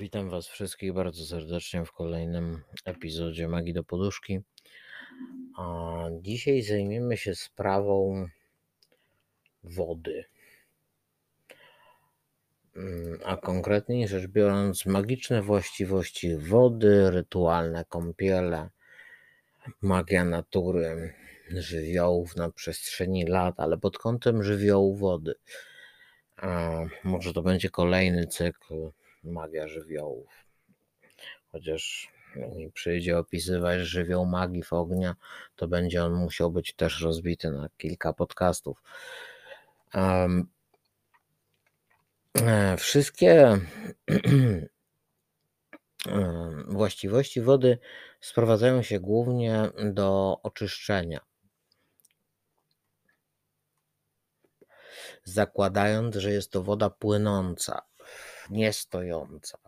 Witam Was wszystkich bardzo serdecznie w kolejnym epizodzie Magii do Poduszki. A dzisiaj zajmiemy się sprawą wody. Mm, A konkretniej rzecz biorąc, magiczne właściwości wody, rytualne kąpiele, magia natury, żywiołów na przestrzeni lat, ale pod kątem żywiołu wody. A może to będzie kolejny cykl magia żywiołów. Chociaż jak mi przyjdzie opisywać żywioł magii w ognia, to będzie on musiał być też rozbity na kilka podcastów. E, Wszystkie em, właściwości wody sprowadzają się głównie do oczyszczenia. Zakładając, że jest to woda płynąca, nie stojąca.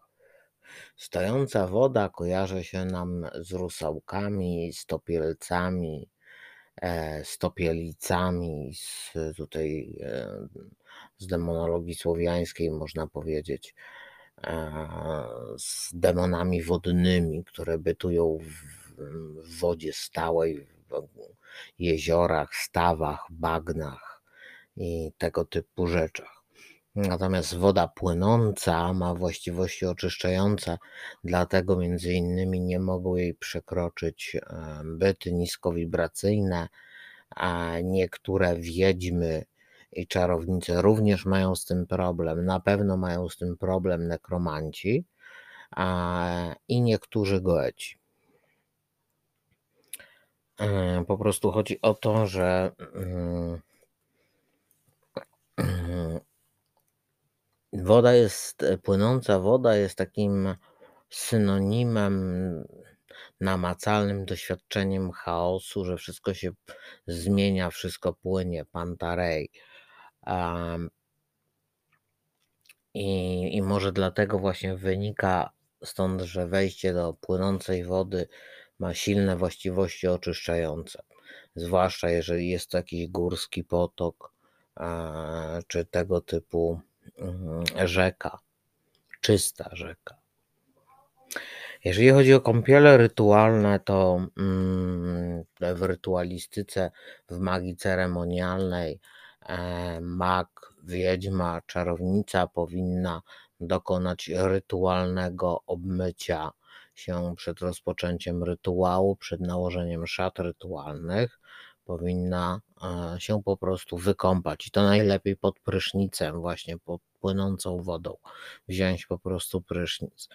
Woda kojarzy się nam z rusałkami, stopielcami, e, stopielicami, z tutaj e, z demonologii słowiańskiej można powiedzieć, e, z demonami wodnymi, które bytują w wodzie stałej, w jeziorach, stawach, bagnach i tego typu rzeczach. Natomiast woda płynąca ma właściwości oczyszczające, dlatego między innymi nie mogą jej przekroczyć byty niskowibracyjne, a niektóre wiedźmy i czarownice również mają z tym problem. Na pewno mają z tym problem nekromanci a, i niektórzy goeci. Po prostu chodzi o to, że mm, woda jest, płynąca woda jest takim synonimem, namacalnym doświadczeniem chaosu, że wszystko się zmienia, wszystko płynie, pantarej. Um, i, I może dlatego właśnie wynika stąd, że wejście do płynącej wody ma silne właściwości oczyszczające. Zwłaszcza jeżeli jest to jakiś górski potok, czy tego typu rzeka, czysta rzeka. Jeżeli chodzi o kąpiele rytualne, to mm, w rytualistyce, w magii ceremonialnej, e, mag, wiedźma, czarownica powinna dokonać rytualnego obmycia się przed rozpoczęciem rytuału, przed nałożeniem szat rytualnych. Powinna się po prostu wykąpać i to najlepiej pod prysznicem, właśnie pod płynącą wodą. Wziąć po prostu prysznic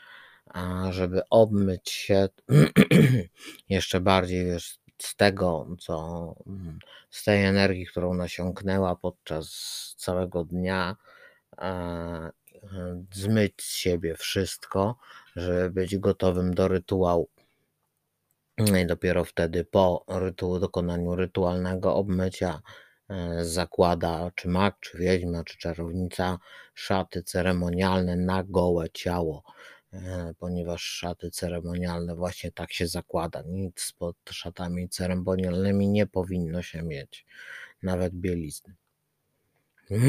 żeby obmyć się jeszcze bardziej wiesz, z tego, co mm, z tej energii, którą nasiąknęła podczas całego dnia, e, zmyć z siebie wszystko, żeby być gotowym do rytuału. No I dopiero wtedy po rytu, dokonaniu rytualnego obmycia e, zakłada czy mak, czy wiedźma, czy czarownica szaty ceremonialne na gołe ciało E, ponieważ szaty ceremonialne właśnie tak się zakłada. Nic pod szatami ceremonialnymi nie powinno się mieć, nawet bielizny.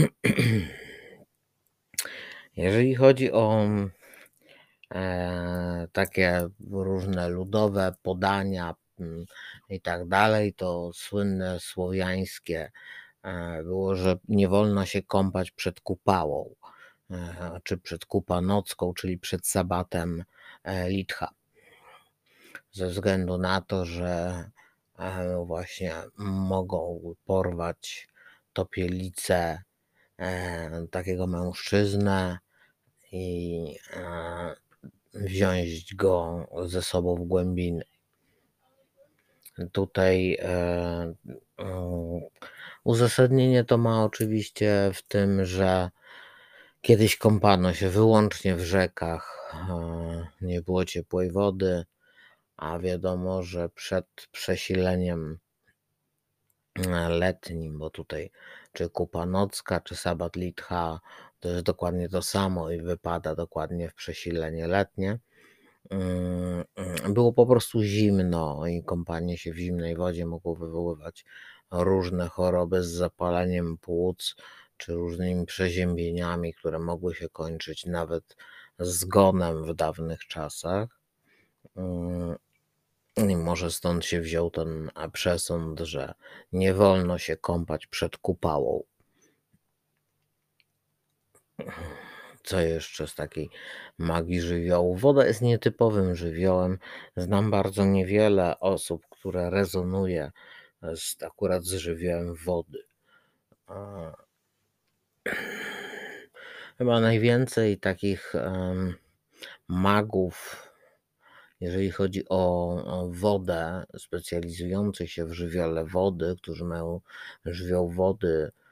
Jeżeli chodzi o takie różne ludowe podania mm, i tak dalej, to słynne słowiańskie e, było, że nie wolno się kąpać przed kupałą e, czy przed kupanocką, czyli przed sabatem e, Litcha. Ze względu na to, że e, właśnie mogą porwać topielice e, takiego mężczyznę i e, wziąć go ze sobą w głębiny. Tutaj e, e, uzasadnienie to ma oczywiście w tym, że kiedyś kąpano się wyłącznie w rzekach, e, nie było ciepłej wody, a wiadomo, że przed przesileniem letnim, bo tutaj czy kupa nocka, czy sabat litcha to jest dokładnie to samo i wypada dokładnie w przesilenie letnie. Mm, Było po prostu zimno i kąpanie się w zimnej wodzie mogło wywoływać różne choroby z zapaleniem płuc czy różnymi przeziębieniami, które mogły się kończyć nawet zgonem w dawnych czasach. Mm, I może stąd się wziął ten przesąd, że nie wolno się kąpać przed kupałą. Co jeszcze z takiej magii żywiołu? Woda jest nietypowym żywiołem. Znam bardzo niewiele osób, które rezonuje z, akurat z żywiołem wody. Chyba najwięcej takich um, magów, jeżeli chodzi o, wodę, specjalizujących się w żywiole wody, którzy mają żywioł wody a,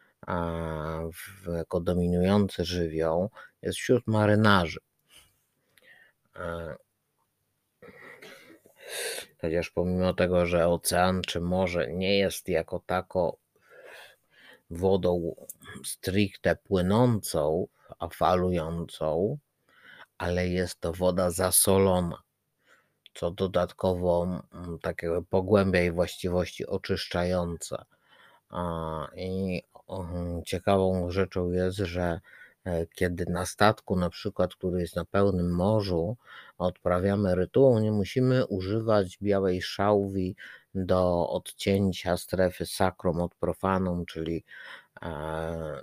jako dominujący żywioł, jest wśród marynarzy. Chociaż pomimo tego, że ocean czy morze nie jest jako tako wodą stricte płynącą, a falującą, ale jest to woda zasolona, co dodatkowo mm, takie pogłębia jej właściwości oczyszczające. I ciekawą rzeczą jest, że e, kiedy na statku, na przykład, który jest na pełnym morzu, odprawiamy rytuał, nie musimy używać białej szałwi do odcięcia strefy sakrum od profanum, czyli e,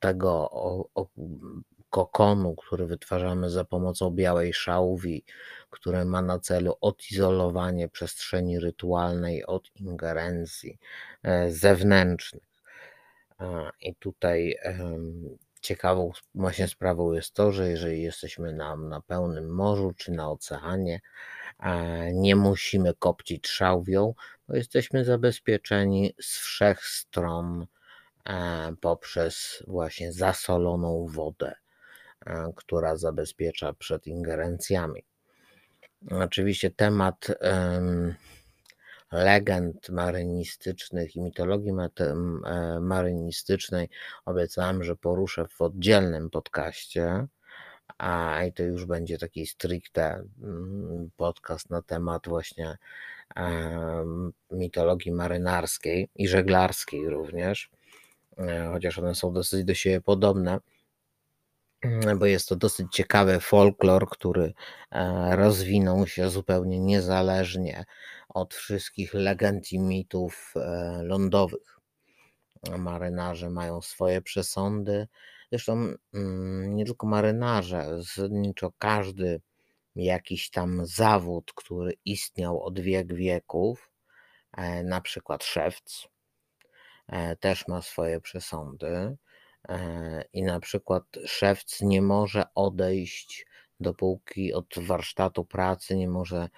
tego kokonu, który wytwarzamy za pomocą białej szałwi, który ma na celu odizolowanie przestrzeni rytualnej od ingerencji e, zewnętrznych. I tutaj ciekawą właśnie sprawą jest to, że jeżeli jesteśmy na, na pełnym morzu czy na oceanie, nie musimy kopcić szałwią, bo jesteśmy zabezpieczeni z wszech stron e, poprzez właśnie zasoloną wodę, e, która zabezpiecza przed ingerencjami. Oczywiście temat legend marynistycznych i mitologii e, marynistycznej obiecałem, że poruszę w oddzielnym podcaście. A i to już będzie taki stricte mm, podcast na temat właśnie mitologii marynarskiej i żeglarskiej również, e, chociaż one są dosyć do siebie podobne bo jest to dosyć ciekawy folklor, który e, rozwinął się zupełnie niezależnie od wszystkich legend i mitów e, lądowych. Marynarze mają swoje przesądy. Zresztą mm, nie tylko marynarze, zasadniczo każdy jakiś tam zawód, który istniał od wiek wieków, e, na przykład szewc, też ma swoje przesądy. E, i na przykład szewc nie może odejść dopóki od warsztatu pracy nie może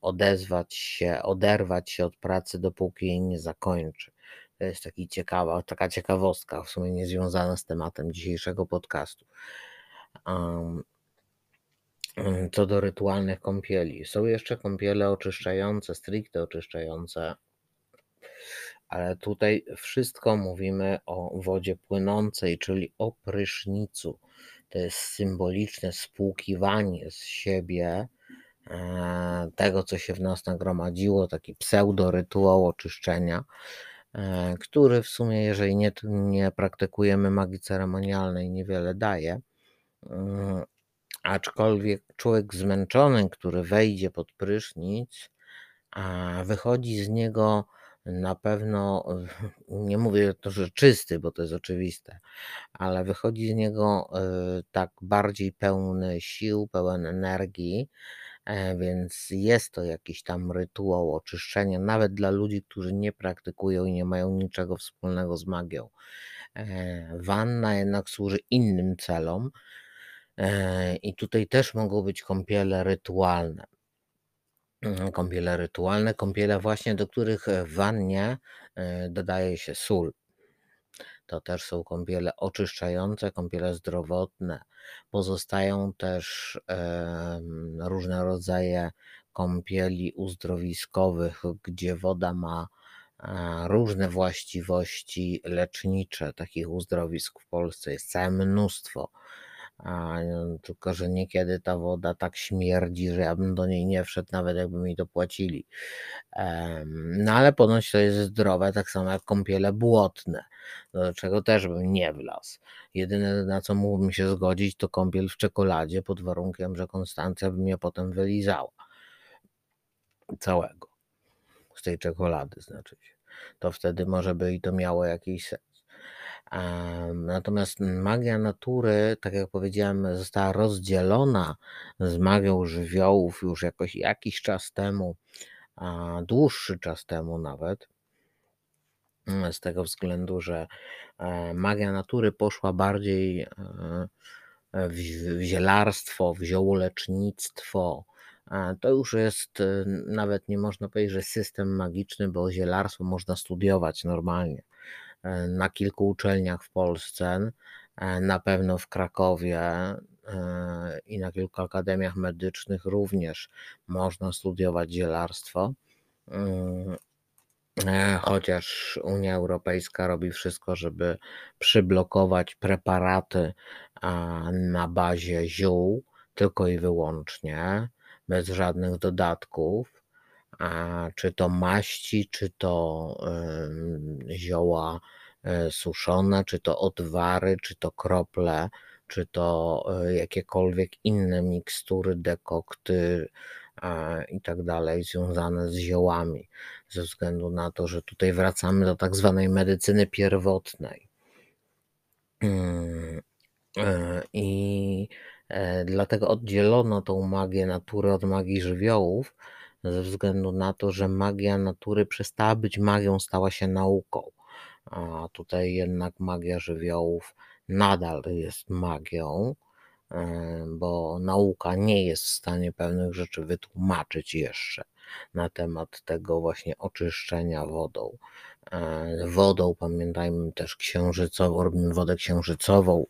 odezwać się, oderwać się od pracy, dopóki jej nie zakończy. To jest taki ciekawa, taka ciekawostka, w sumie niezwiązana z tematem dzisiejszego podcastu. Co do rytualnych kąpieli, są jeszcze kąpiele oczyszczające, stricte oczyszczające ale tutaj wszystko mówimy o wodzie płynącej, czyli o prysznicu. To jest symboliczne spłukiwanie z siebie e, tego, co się w nas nagromadziło, taki pseudorytuał oczyszczenia, e, który w sumie, jeżeli nie, nie praktykujemy magii ceremonialnej, niewiele daje. Mm, aczkolwiek człowiek zmęczony, który wejdzie pod prysznic, wychodzi z niego na pewno, nie mówię to, że czysty, bo to jest oczywiste, ale wychodzi z niego e, tak bardziej pełny sił, pełen energii, e, więc jest to jakiś tam rytuał oczyszczenia, nawet dla ludzi, którzy nie praktykują i nie mają niczego wspólnego z magią. E, wanna jednak służy innym celom. I tutaj też mogą być kąpiele rytualne. Mhm, kąpiele rytualne, kąpiele właśnie, do których e, w wannie e, dodaje się sól. To też są kąpiele oczyszczające, kąpiele zdrowotne. Pozostają też różne rodzaje kąpieli uzdrowiskowych, gdzie woda ma e, różne właściwości lecznicze. Takich uzdrowisk w Polsce jest całe mnóstwo. A, no, tylko, że niekiedy ta woda tak śmierdzi, że ja bym do niej nie wszedł, nawet jakby mi to płacili. No ale ponoć to jest zdrowe, tak samo jak kąpiele błotne, do czego też bym nie wlazł. Jedyne na co mógłbym się zgodzić to kąpiel w czekoladzie, pod warunkiem, że Konstancja by mnie potem wylizała. Całego. Z tej czekolady znaczy się. To wtedy może by i to miało jakiś sens. Natomiast magia natury, tak jak powiedziałem, została rozdzielona z magią żywiołów już jakoś jakiś czas temu, dłuższy czas temu nawet. Z tego względu, że e, magia natury poszła bardziej e, w zielarstwo, w ziołolecznictwo. To już jest, e, nawet nie można powiedzieć, że system magiczny, bo zielarstwo można studiować normalnie. E, na kilku uczelniach w Polsce, e, na pewno w Krakowie e, i na kilku akademiach medycznych również można studiować zielarstwo. Mm, chociaż Unia Europejska robi wszystko, żeby przyblokować preparaty na bazie ziół, tylko i wyłącznie, bez żadnych dodatków czy to maści, czy to zioła e, suszone, czy to odwary, czy to krople, czy to e, jakiekolwiek inne mikstury, dekokty i tak dalej, związane z ziołami, ze względu na to, że tutaj wracamy do tak zwanej medycyny pierwotnej. Mm, e, I dlatego oddzielono tą magię natury od magii żywiołów, ze względu na to, że magia natury przestała być magią, stała się nauką. A tutaj jednak magia żywiołów nadal jest magią, e, bo nauka nie jest w stanie pewnych rzeczy wytłumaczyć jeszcze na temat tego właśnie oczyszczenia wodą. E, wodą, pamiętajmy też księżycową, robimy wodę księżycową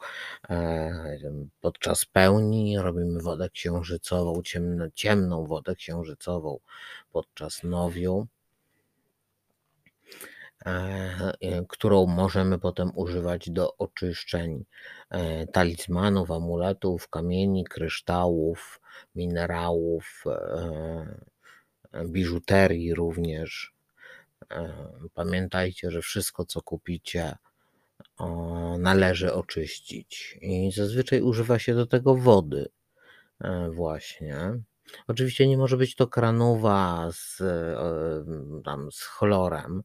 e, podczas pełni, robimy wodę księżycową, ciemno, ciemną wodę księżycową podczas nowiu, e, którą możemy potem używać do oczyszczeń talizmanów, amuletów, kamieni, kryształów, minerałów, biżuterii również. Pamiętajcie, że wszystko, co kupicie, należy oczyścić. I zazwyczaj używa się do tego wody, e, właśnie. Oczywiście nie może być to kranowa z, e, tam, z chlorem.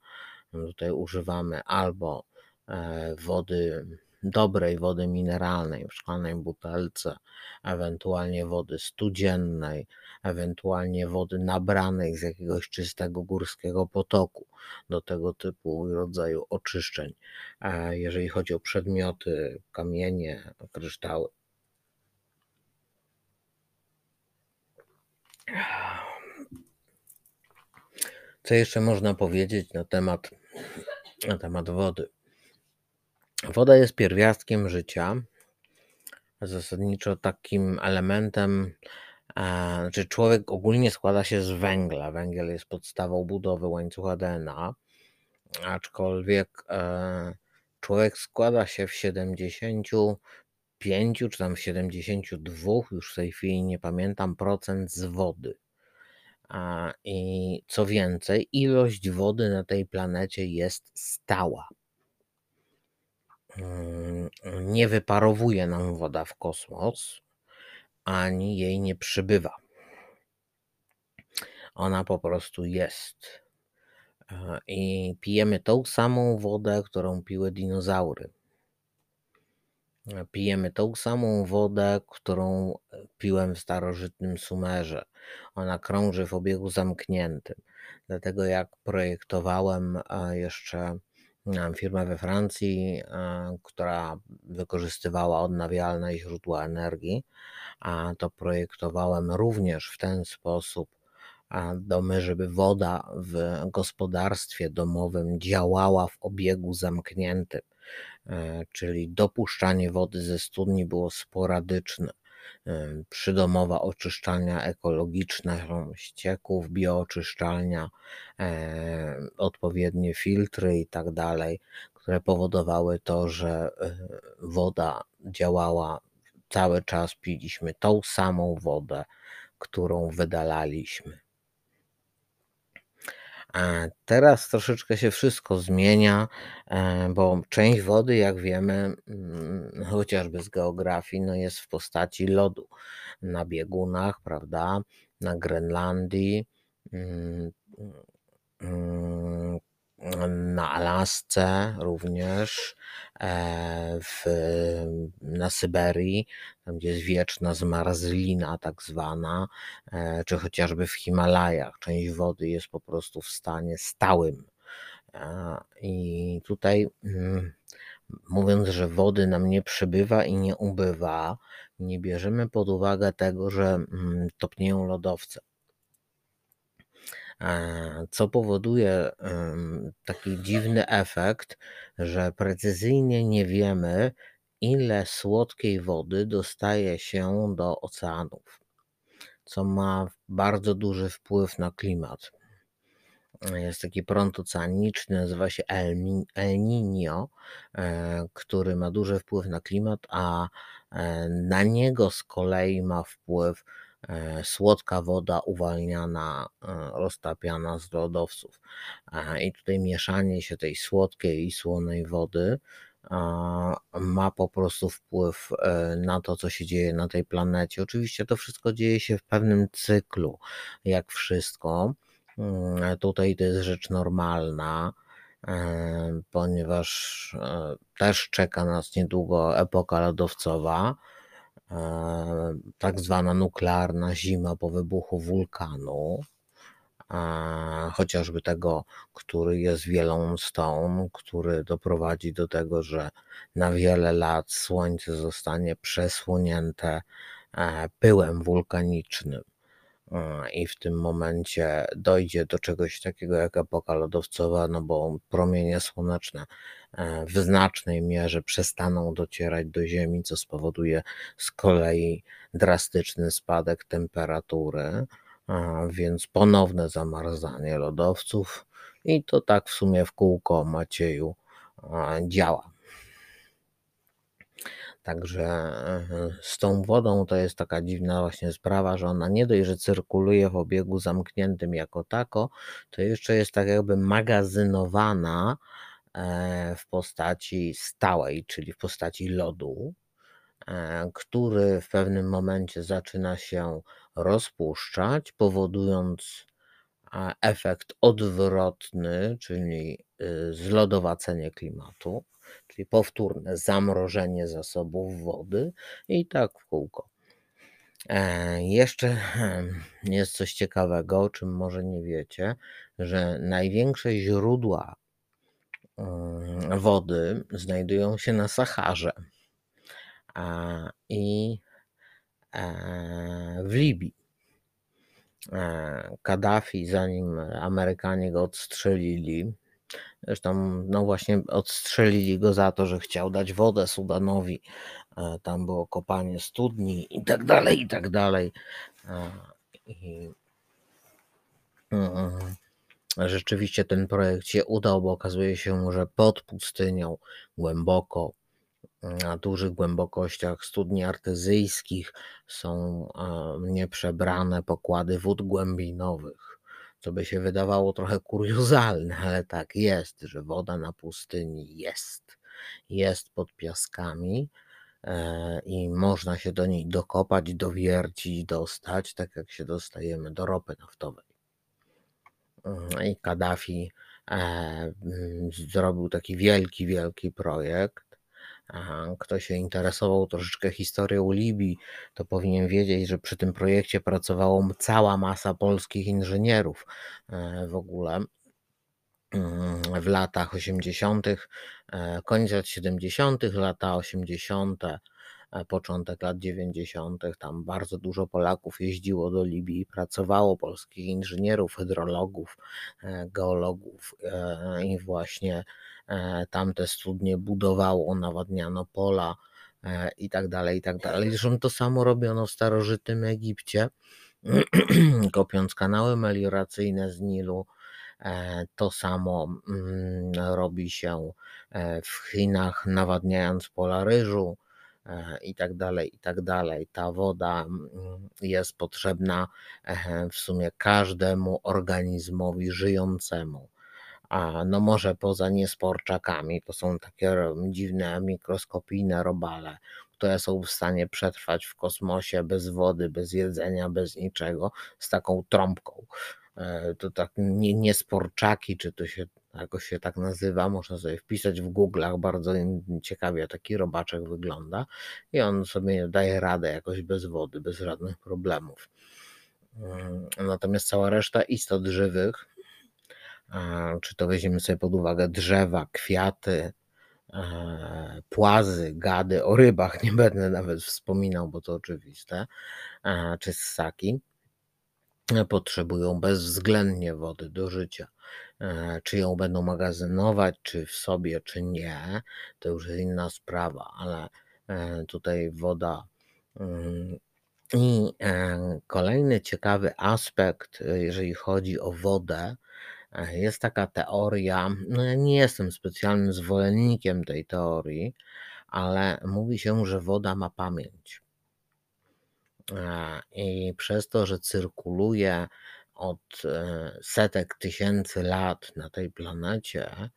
Tutaj używamy albo e, wody dobrej wody mineralnej w szklanej butelce, ewentualnie wody studziennej, ewentualnie wody nabranej z jakiegoś czystego górskiego potoku do tego typu rodzaju oczyszczeń. Jeżeli chodzi o przedmioty, kamienie, kryształy. Co jeszcze można powiedzieć na temat, na temat wody? Woda jest pierwiastkiem życia. Zasadniczo takim elementem, e, znaczy człowiek ogólnie składa się z węgla. Węgiel jest podstawą budowy łańcucha DNA, aczkolwiek e, człowiek składa się w 75 czy tam w 72, już w tej chwili nie pamiętam, procent z wody. I co więcej, ilość wody na tej planecie jest stała. Mm, nie wyparowuje nam woda w kosmos, ani jej nie przybywa. Ona po prostu jest. E, I pijemy tą samą wodę, którą piły dinozaury. E, pijemy tą samą wodę, którą piłem w starożytnym Sumerze. Ona krąży w obiegu zamkniętym. Dlatego jak projektowałem e, jeszcze firmę we Francji, e, która wykorzystywała odnawialne źródła energii, a to projektowałem również w ten sposób domy, żeby woda w gospodarstwie domowym działała w obiegu zamkniętym, e, czyli dopuszczanie wody ze studni było sporadyczne przydomowa oczyszczalnia ekologiczna ścieków, biooczyszczalnia, odpowiednie filtry i tak dalej, które powodowały to, że woda działała cały czas piliśmy tą samą wodę, którą wydalaliśmy. Teraz troszeczkę się wszystko zmienia, e, bo część wody, jak wiemy, mm, chociażby z geografii, no jest w postaci lodu. Na biegunach, prawda, na Grenlandii, mm, mm, na Alasce również, e, w, na Syberii, tam gdzie jest wieczna zmarzlina tak zwana, e, czy chociażby w Himalajach. Część wody jest po prostu w stanie stałym. E, I tutaj mm, mówiąc, że wody nam nie przybywa i nie ubywa, nie bierzemy pod uwagę tego, że mm, topnieją lodowce co powoduje taki dziwny efekt, że precyzyjnie nie wiemy, ile słodkiej wody dostaje się do oceanów, co ma bardzo duży wpływ na klimat. Jest taki prąd oceaniczny, nazywa się El, Niño, e, który ma duży wpływ na klimat, a e, na niego z kolei ma wpływ E, słodka woda uwalniana, e, roztapiana z lodowców. E, I tutaj mieszanie się tej słodkiej i słonej wody ma po prostu wpływ na to, co się dzieje na tej planecie. Oczywiście to wszystko dzieje się w pewnym cyklu, jak wszystko. Mm, tutaj to jest rzecz normalna, ponieważ też czeka nas niedługo epoka lodowcowa tak zwana nuklearna zima po wybuchu wulkanu, chociażby tego, który jest stą, który doprowadzi do tego, że na wiele lat Słońce zostanie przesłonięte e, pyłem wulkanicznym. I w tym momencie dojdzie do czegoś takiego jak epoka lodowcowa, no bo promienie słoneczne E, w znacznej mierze przestaną docierać do Ziemi, co spowoduje z kolei drastyczny spadek temperatury, więc ponowne zamarzanie lodowców i to tak w sumie w kółko Macieju działa. Także e, z tą wodą to jest taka dziwna właśnie sprawa, że ona nie dość, że cyrkuluje w obiegu zamkniętym jako tako, to jeszcze jest tak jakby magazynowana E, w postaci stałej, czyli w postaci lodu, e, który w pewnym momencie zaczyna się rozpuszczać, powodując efekt odwrotny, czyli y, zlodowacenie klimatu, czyli powtórne zamrożenie zasobów wody i tak w kółko. E, jeszcze jest coś ciekawego, o czym może nie wiecie, że największe źródła Mm, wody znajdują się na Saharze i e, w Libii. E, Kaddafi, zanim Amerykanie go odstrzelili, zresztą no właśnie odstrzelili go za to, że chciał dać wodę Sudanowi, e, tam było kopanie studni i tak dalej, i tak dalej. I, mm, rzeczywiście ten projekt się udał, bo okazuje się, że pod pustynią, głęboko, na dużych głębokościach studni artezyjskich są nieprzebrane pokłady wód głębinowych. Co by się wydawało trochę kuriozalne, ale tak jest, że woda na pustyni jest. Jest pod piaskami e, i można się do niej dokopać, dowiercić, dostać, tak jak się dostajemy do ropy naftowej. Mm, i Kaddafi e, mm, zrobił taki wielki, wielki projekt. Kto się interesował troszeczkę historią Libii, to powinien wiedzieć, że przy tym projekcie pracowało cała masa polskich inżynierów e, w ogóle mm, w latach 80., e, koniec lat 70., lata 80., początek lat 90. Tam bardzo dużo Polaków jeździło do Libii, pracowało polskich inżynierów, hydrologów, e, geologów e, i właśnie e, tamte studnie budowało, nawadniano pola i tak dalej, i tak dalej. Zresztą to samo robiono w starożytnym Egipcie, kopiąc kanały melioracyjne z Nilu. To samo mm, robi się w Chinach, nawadniając pola ryżu. E, i tak dalej, i tak dalej. Ta woda mm, jest potrzebna e, w sumie każdemu organizmowi żyjącemu. A no może poza niesporczakami, to są takie dziwne mikroskopijne robale, które są w stanie przetrwać w kosmosie bez wody, bez jedzenia, bez niczego, z taką trąbką. E, to tak nie, niesporczaki, czy to się jakoś się tak nazywa, można sobie wpisać w Google'ach, bardzo ciekawie taki robaczek wygląda i on sobie daje radę jakoś bez wody, bez żadnych problemów. Mm, natomiast cała reszta istot żywych, czy to weźmiemy sobie pod uwagę drzewa, kwiaty, płazy, gady, o rybach nie będę nawet wspominał, bo to oczywiste, czy ssaki, potrzebują bezwzględnie wody do życia. E, czy ją będą magazynować, czy w sobie, czy nie, to już jest inna sprawa, ale e, tutaj woda. Mm, I e, kolejny ciekawy aspekt, jeżeli chodzi o wodę, jest taka teoria. No ja nie jestem specjalnym zwolennikiem tej teorii, ale mówi się, że woda ma pamięć. I przez to, że cyrkuluje od e, setek tysięcy lat na tej planecie,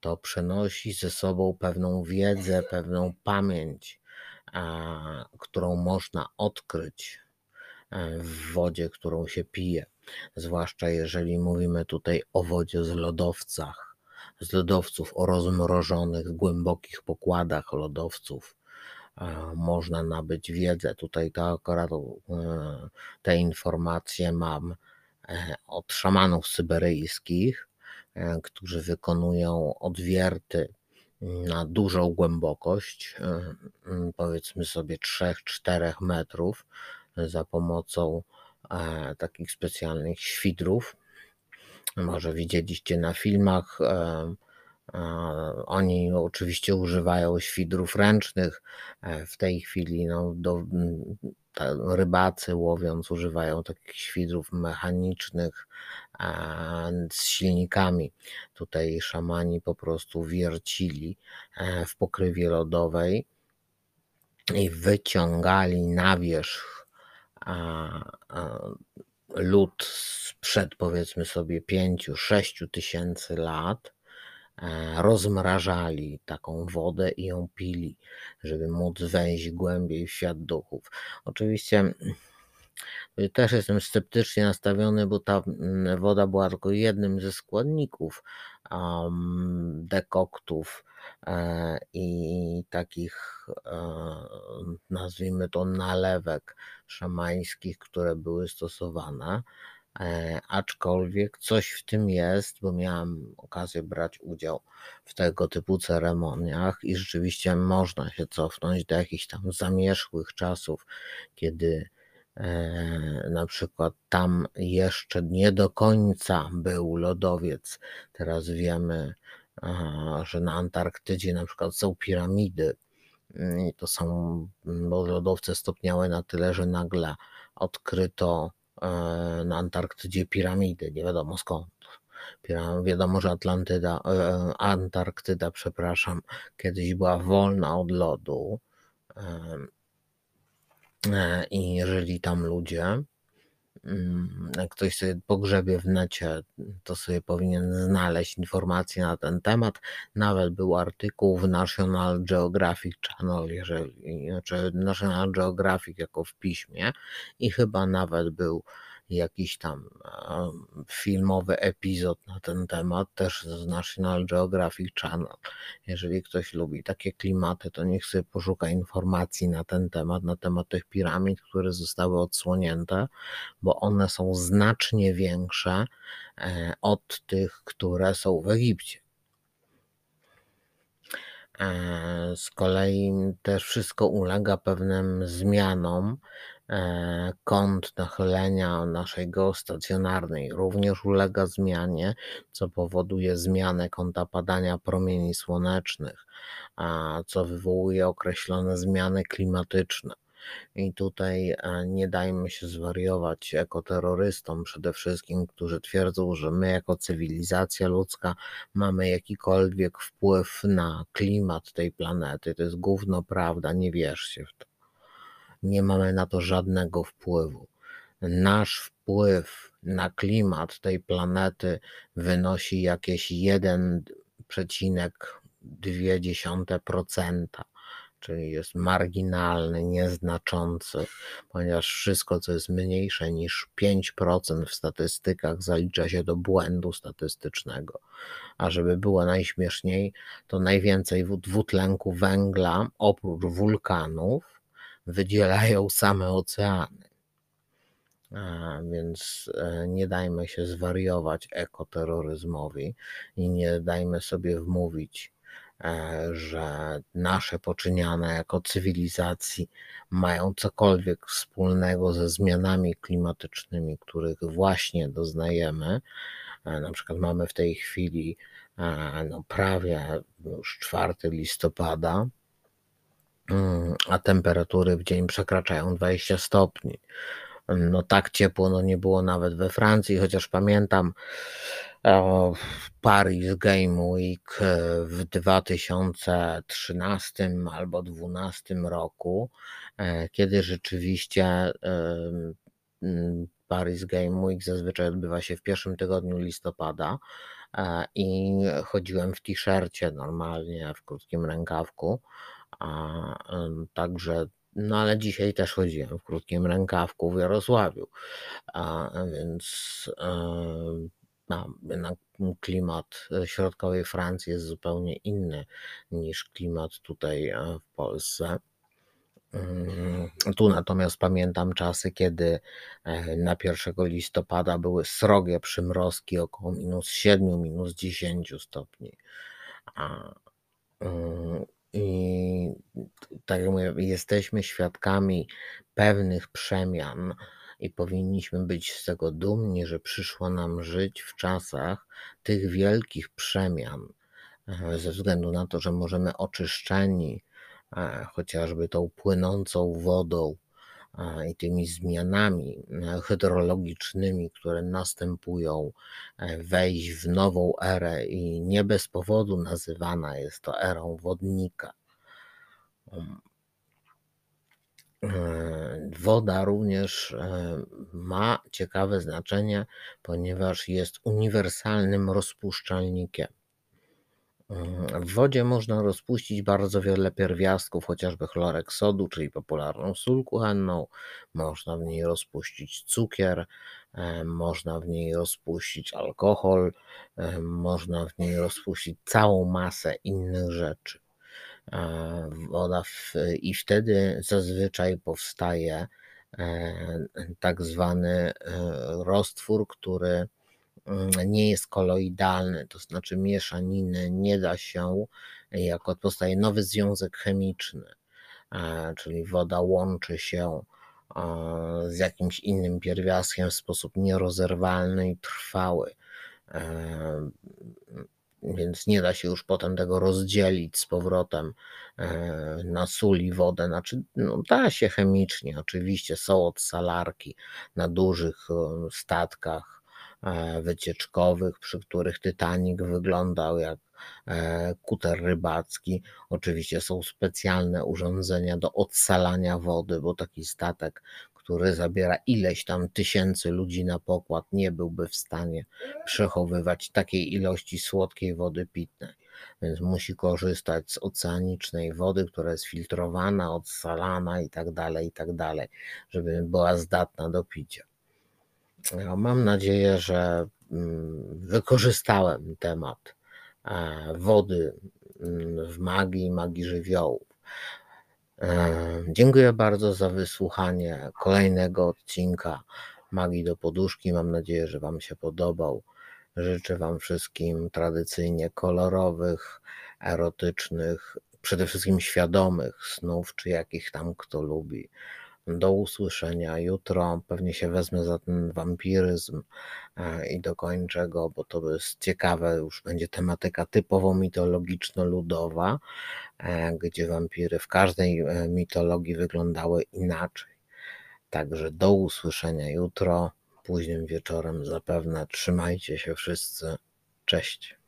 to przenosi ze sobą pewną wiedzę, pewną pamięć, którą można odkryć e, w wodzie, którą się pije. Zwłaszcza jeżeli mówimy tutaj o wodzie z lodowcach, z lodowców o rozmrożonych, głębokich pokładach lodowców można nabyć wiedzę. Tutaj to akurat e, te informacje mam e, od szamanów syberyjskich, e, którzy wykonują odwierty na dużą głębokość, powiedzmy sobie 3-4 metrów, za pomocą takich specjalnych świdrów. Może widzieliście na filmach oni oczywiście używają świdrów ręcznych. E, w tej chwili no, do, rybacy łowiąc używają takich świdrów mechanicznych z silnikami. Tutaj szamani po prostu wiercili e, w pokrywie lodowej i wyciągali na wierzch lód sprzed powiedzmy sobie 5-6 tysięcy lat E, rozmrażali taką wodę i ją pili, żeby móc wejść głębiej w świat duchów. Oczywiście mm, też jestem sceptycznie nastawiony, bo ta mm, woda była tylko jednym ze składników um, dekoktów e, i takich, e, nazwijmy to, nalewek szamańskich, które były stosowane. E, aczkolwiek coś w tym jest, bo miałem okazję brać udział w tego typu ceremoniach i rzeczywiście można się cofnąć do jakichś tam zamierzchłych czasów, kiedy e, na przykład tam jeszcze nie do końca był lodowiec. Teraz wiemy, że na Antarktydzie na przykład są piramidy. I to są, lodowce stopniały na tyle, że nagle odkryto na Antarktydzie piramidy, nie wiadomo skąd. Wiadomo, że Atlantyda, e, Antarktyda, przepraszam, kiedyś była wolna od lodu. E, I jeżeli tam ludzie jak ktoś sobie pogrzebie w necie, to sobie powinien znaleźć informacje na ten temat. Nawet był artykuł w National Geographic Channel, jeżeli, znaczy National Geographic jako w piśmie i chyba nawet był jakiś tam filmowy epizod na ten temat, też z National Geographic Channel. Jeżeli ktoś lubi takie klimaty, to niech sobie poszuka informacji na ten temat, na temat tych piramid, które zostały odsłonięte, bo one są znacznie większe e, od tych, które są w Egipcie. E, z kolei też wszystko ulega pewnym zmianom kąt nachylenia naszej geostacjonarnej również ulega zmianie, co powoduje zmianę kąta padania promieni słonecznych, co wywołuje określone zmiany klimatyczne. I tutaj e, nie dajmy się zwariować ekoterrorystom przede wszystkim, którzy twierdzą, że my jako cywilizacja ludzka mamy jakikolwiek wpływ na klimat tej planety. To jest gówno prawda, nie wierzcie w to. Nie mamy na to żadnego wpływu. Nasz wpływ na klimat tej planety wynosi jakieś 1,2%, czyli jest marginalny, nieznaczący, ponieważ wszystko, co jest mniejsze niż 5% w statystykach, zalicza się do błędu statystycznego. A żeby było najśmieszniej, to najwięcej dwutlenku węgla oprócz wulkanów wydzielają same oceany. A więc e, nie dajmy się zwariować ekoterroryzmowi i nie dajmy sobie wmówić, e, że nasze poczyniane jako cywilizacji mają cokolwiek wspólnego ze zmianami klimatycznymi, których właśnie doznajemy. E, na przykład mamy w tej chwili no, prawie już 4 listopada, a temperatury w dzień przekraczają 20 stopni. No tak ciepło no nie było nawet we Francji, chociaż pamiętam Paris Game Week e, w 2013 albo 2012 roku, e, kiedy rzeczywiście Paris Game Week zazwyczaj odbywa się w pierwszym tygodniu listopada e, i chodziłem w t-shircie normalnie, w krótkim rękawku, także no ale dzisiaj też chodziłem w krótkim rękawku w Jarosławiu, a więc no, jednak klimat środkowej Francji jest zupełnie inny niż klimat tutaj e, w Polsce. Mm, tu natomiast pamiętam czasy, kiedy e, na 1 listopada były srogie przymrozki około minus 7, minus 10 stopni. Mm, i tak jak mówię, jesteśmy świadkami pewnych przemian i powinniśmy być z tego dumni, że przyszło nam żyć w czasach tych wielkich przemian, e, ze względu na to, że możemy oczyszczeni e, chociażby tą płynącą wodą i tymi zmianami e, hydrologicznymi, które następują, e, wejść w nową erę i nie bez powodu nazywana jest to erą wodnika. Um, e, woda również ma ciekawe znaczenie, ponieważ jest uniwersalnym rozpuszczalnikiem. W wodzie można rozpuścić bardzo wiele pierwiastków, chociażby chlorek sodu, czyli popularną sól kuchenną. Można w niej rozpuścić cukier, e, można w niej rozpuścić alkohol, e, można w niej rozpuścić całą masę innych rzeczy. E, woda w, i wtedy zazwyczaj powstaje tak zwany roztwór, który Mm, nie jest koloidalny, to znaczy mieszaniny nie da się, jako powstaje nowy związek chemiczny, e, czyli woda łączy się e, z jakimś innym pierwiastkiem w sposób nierozerwalny i trwały. E, więc nie da się już potem tego rozdzielić z powrotem na sól i wodę. Znaczy, no, da się chemicznie, oczywiście są odsalarki na dużych statkach, E, wycieczkowych, przy których Titanic wyglądał jak e, kuter rybacki. Oczywiście są specjalne urządzenia do odsalania wody, bo taki statek, który zabiera ileś tam tysięcy ludzi na pokład, nie byłby w stanie przechowywać takiej ilości słodkiej wody pitnej. Więc musi korzystać z oceanicznej wody, która jest filtrowana, odsalana i tak dalej, i tak dalej, żeby była zdatna do picia. Mam nadzieję, że mm, wykorzystałem temat e, wody mm, w magii, magii żywiołów. E, dziękuję bardzo za wysłuchanie kolejnego odcinka Magii do Poduszki. Mam nadzieję, że Wam się podobał. Życzę Wam wszystkim tradycyjnie kolorowych, erotycznych, przede wszystkim świadomych snów, czy jakich tam kto lubi. Do usłyszenia jutro. Pewnie się wezmę za ten wampiryzm e, i dokończę go, bo to jest ciekawe. Już będzie tematyka typowo mitologiczno-ludowa, e, gdzie wampiry w każdej e, mitologii wyglądały inaczej. Także do usłyszenia jutro, późnym wieczorem zapewne. Trzymajcie się wszyscy. Cześć.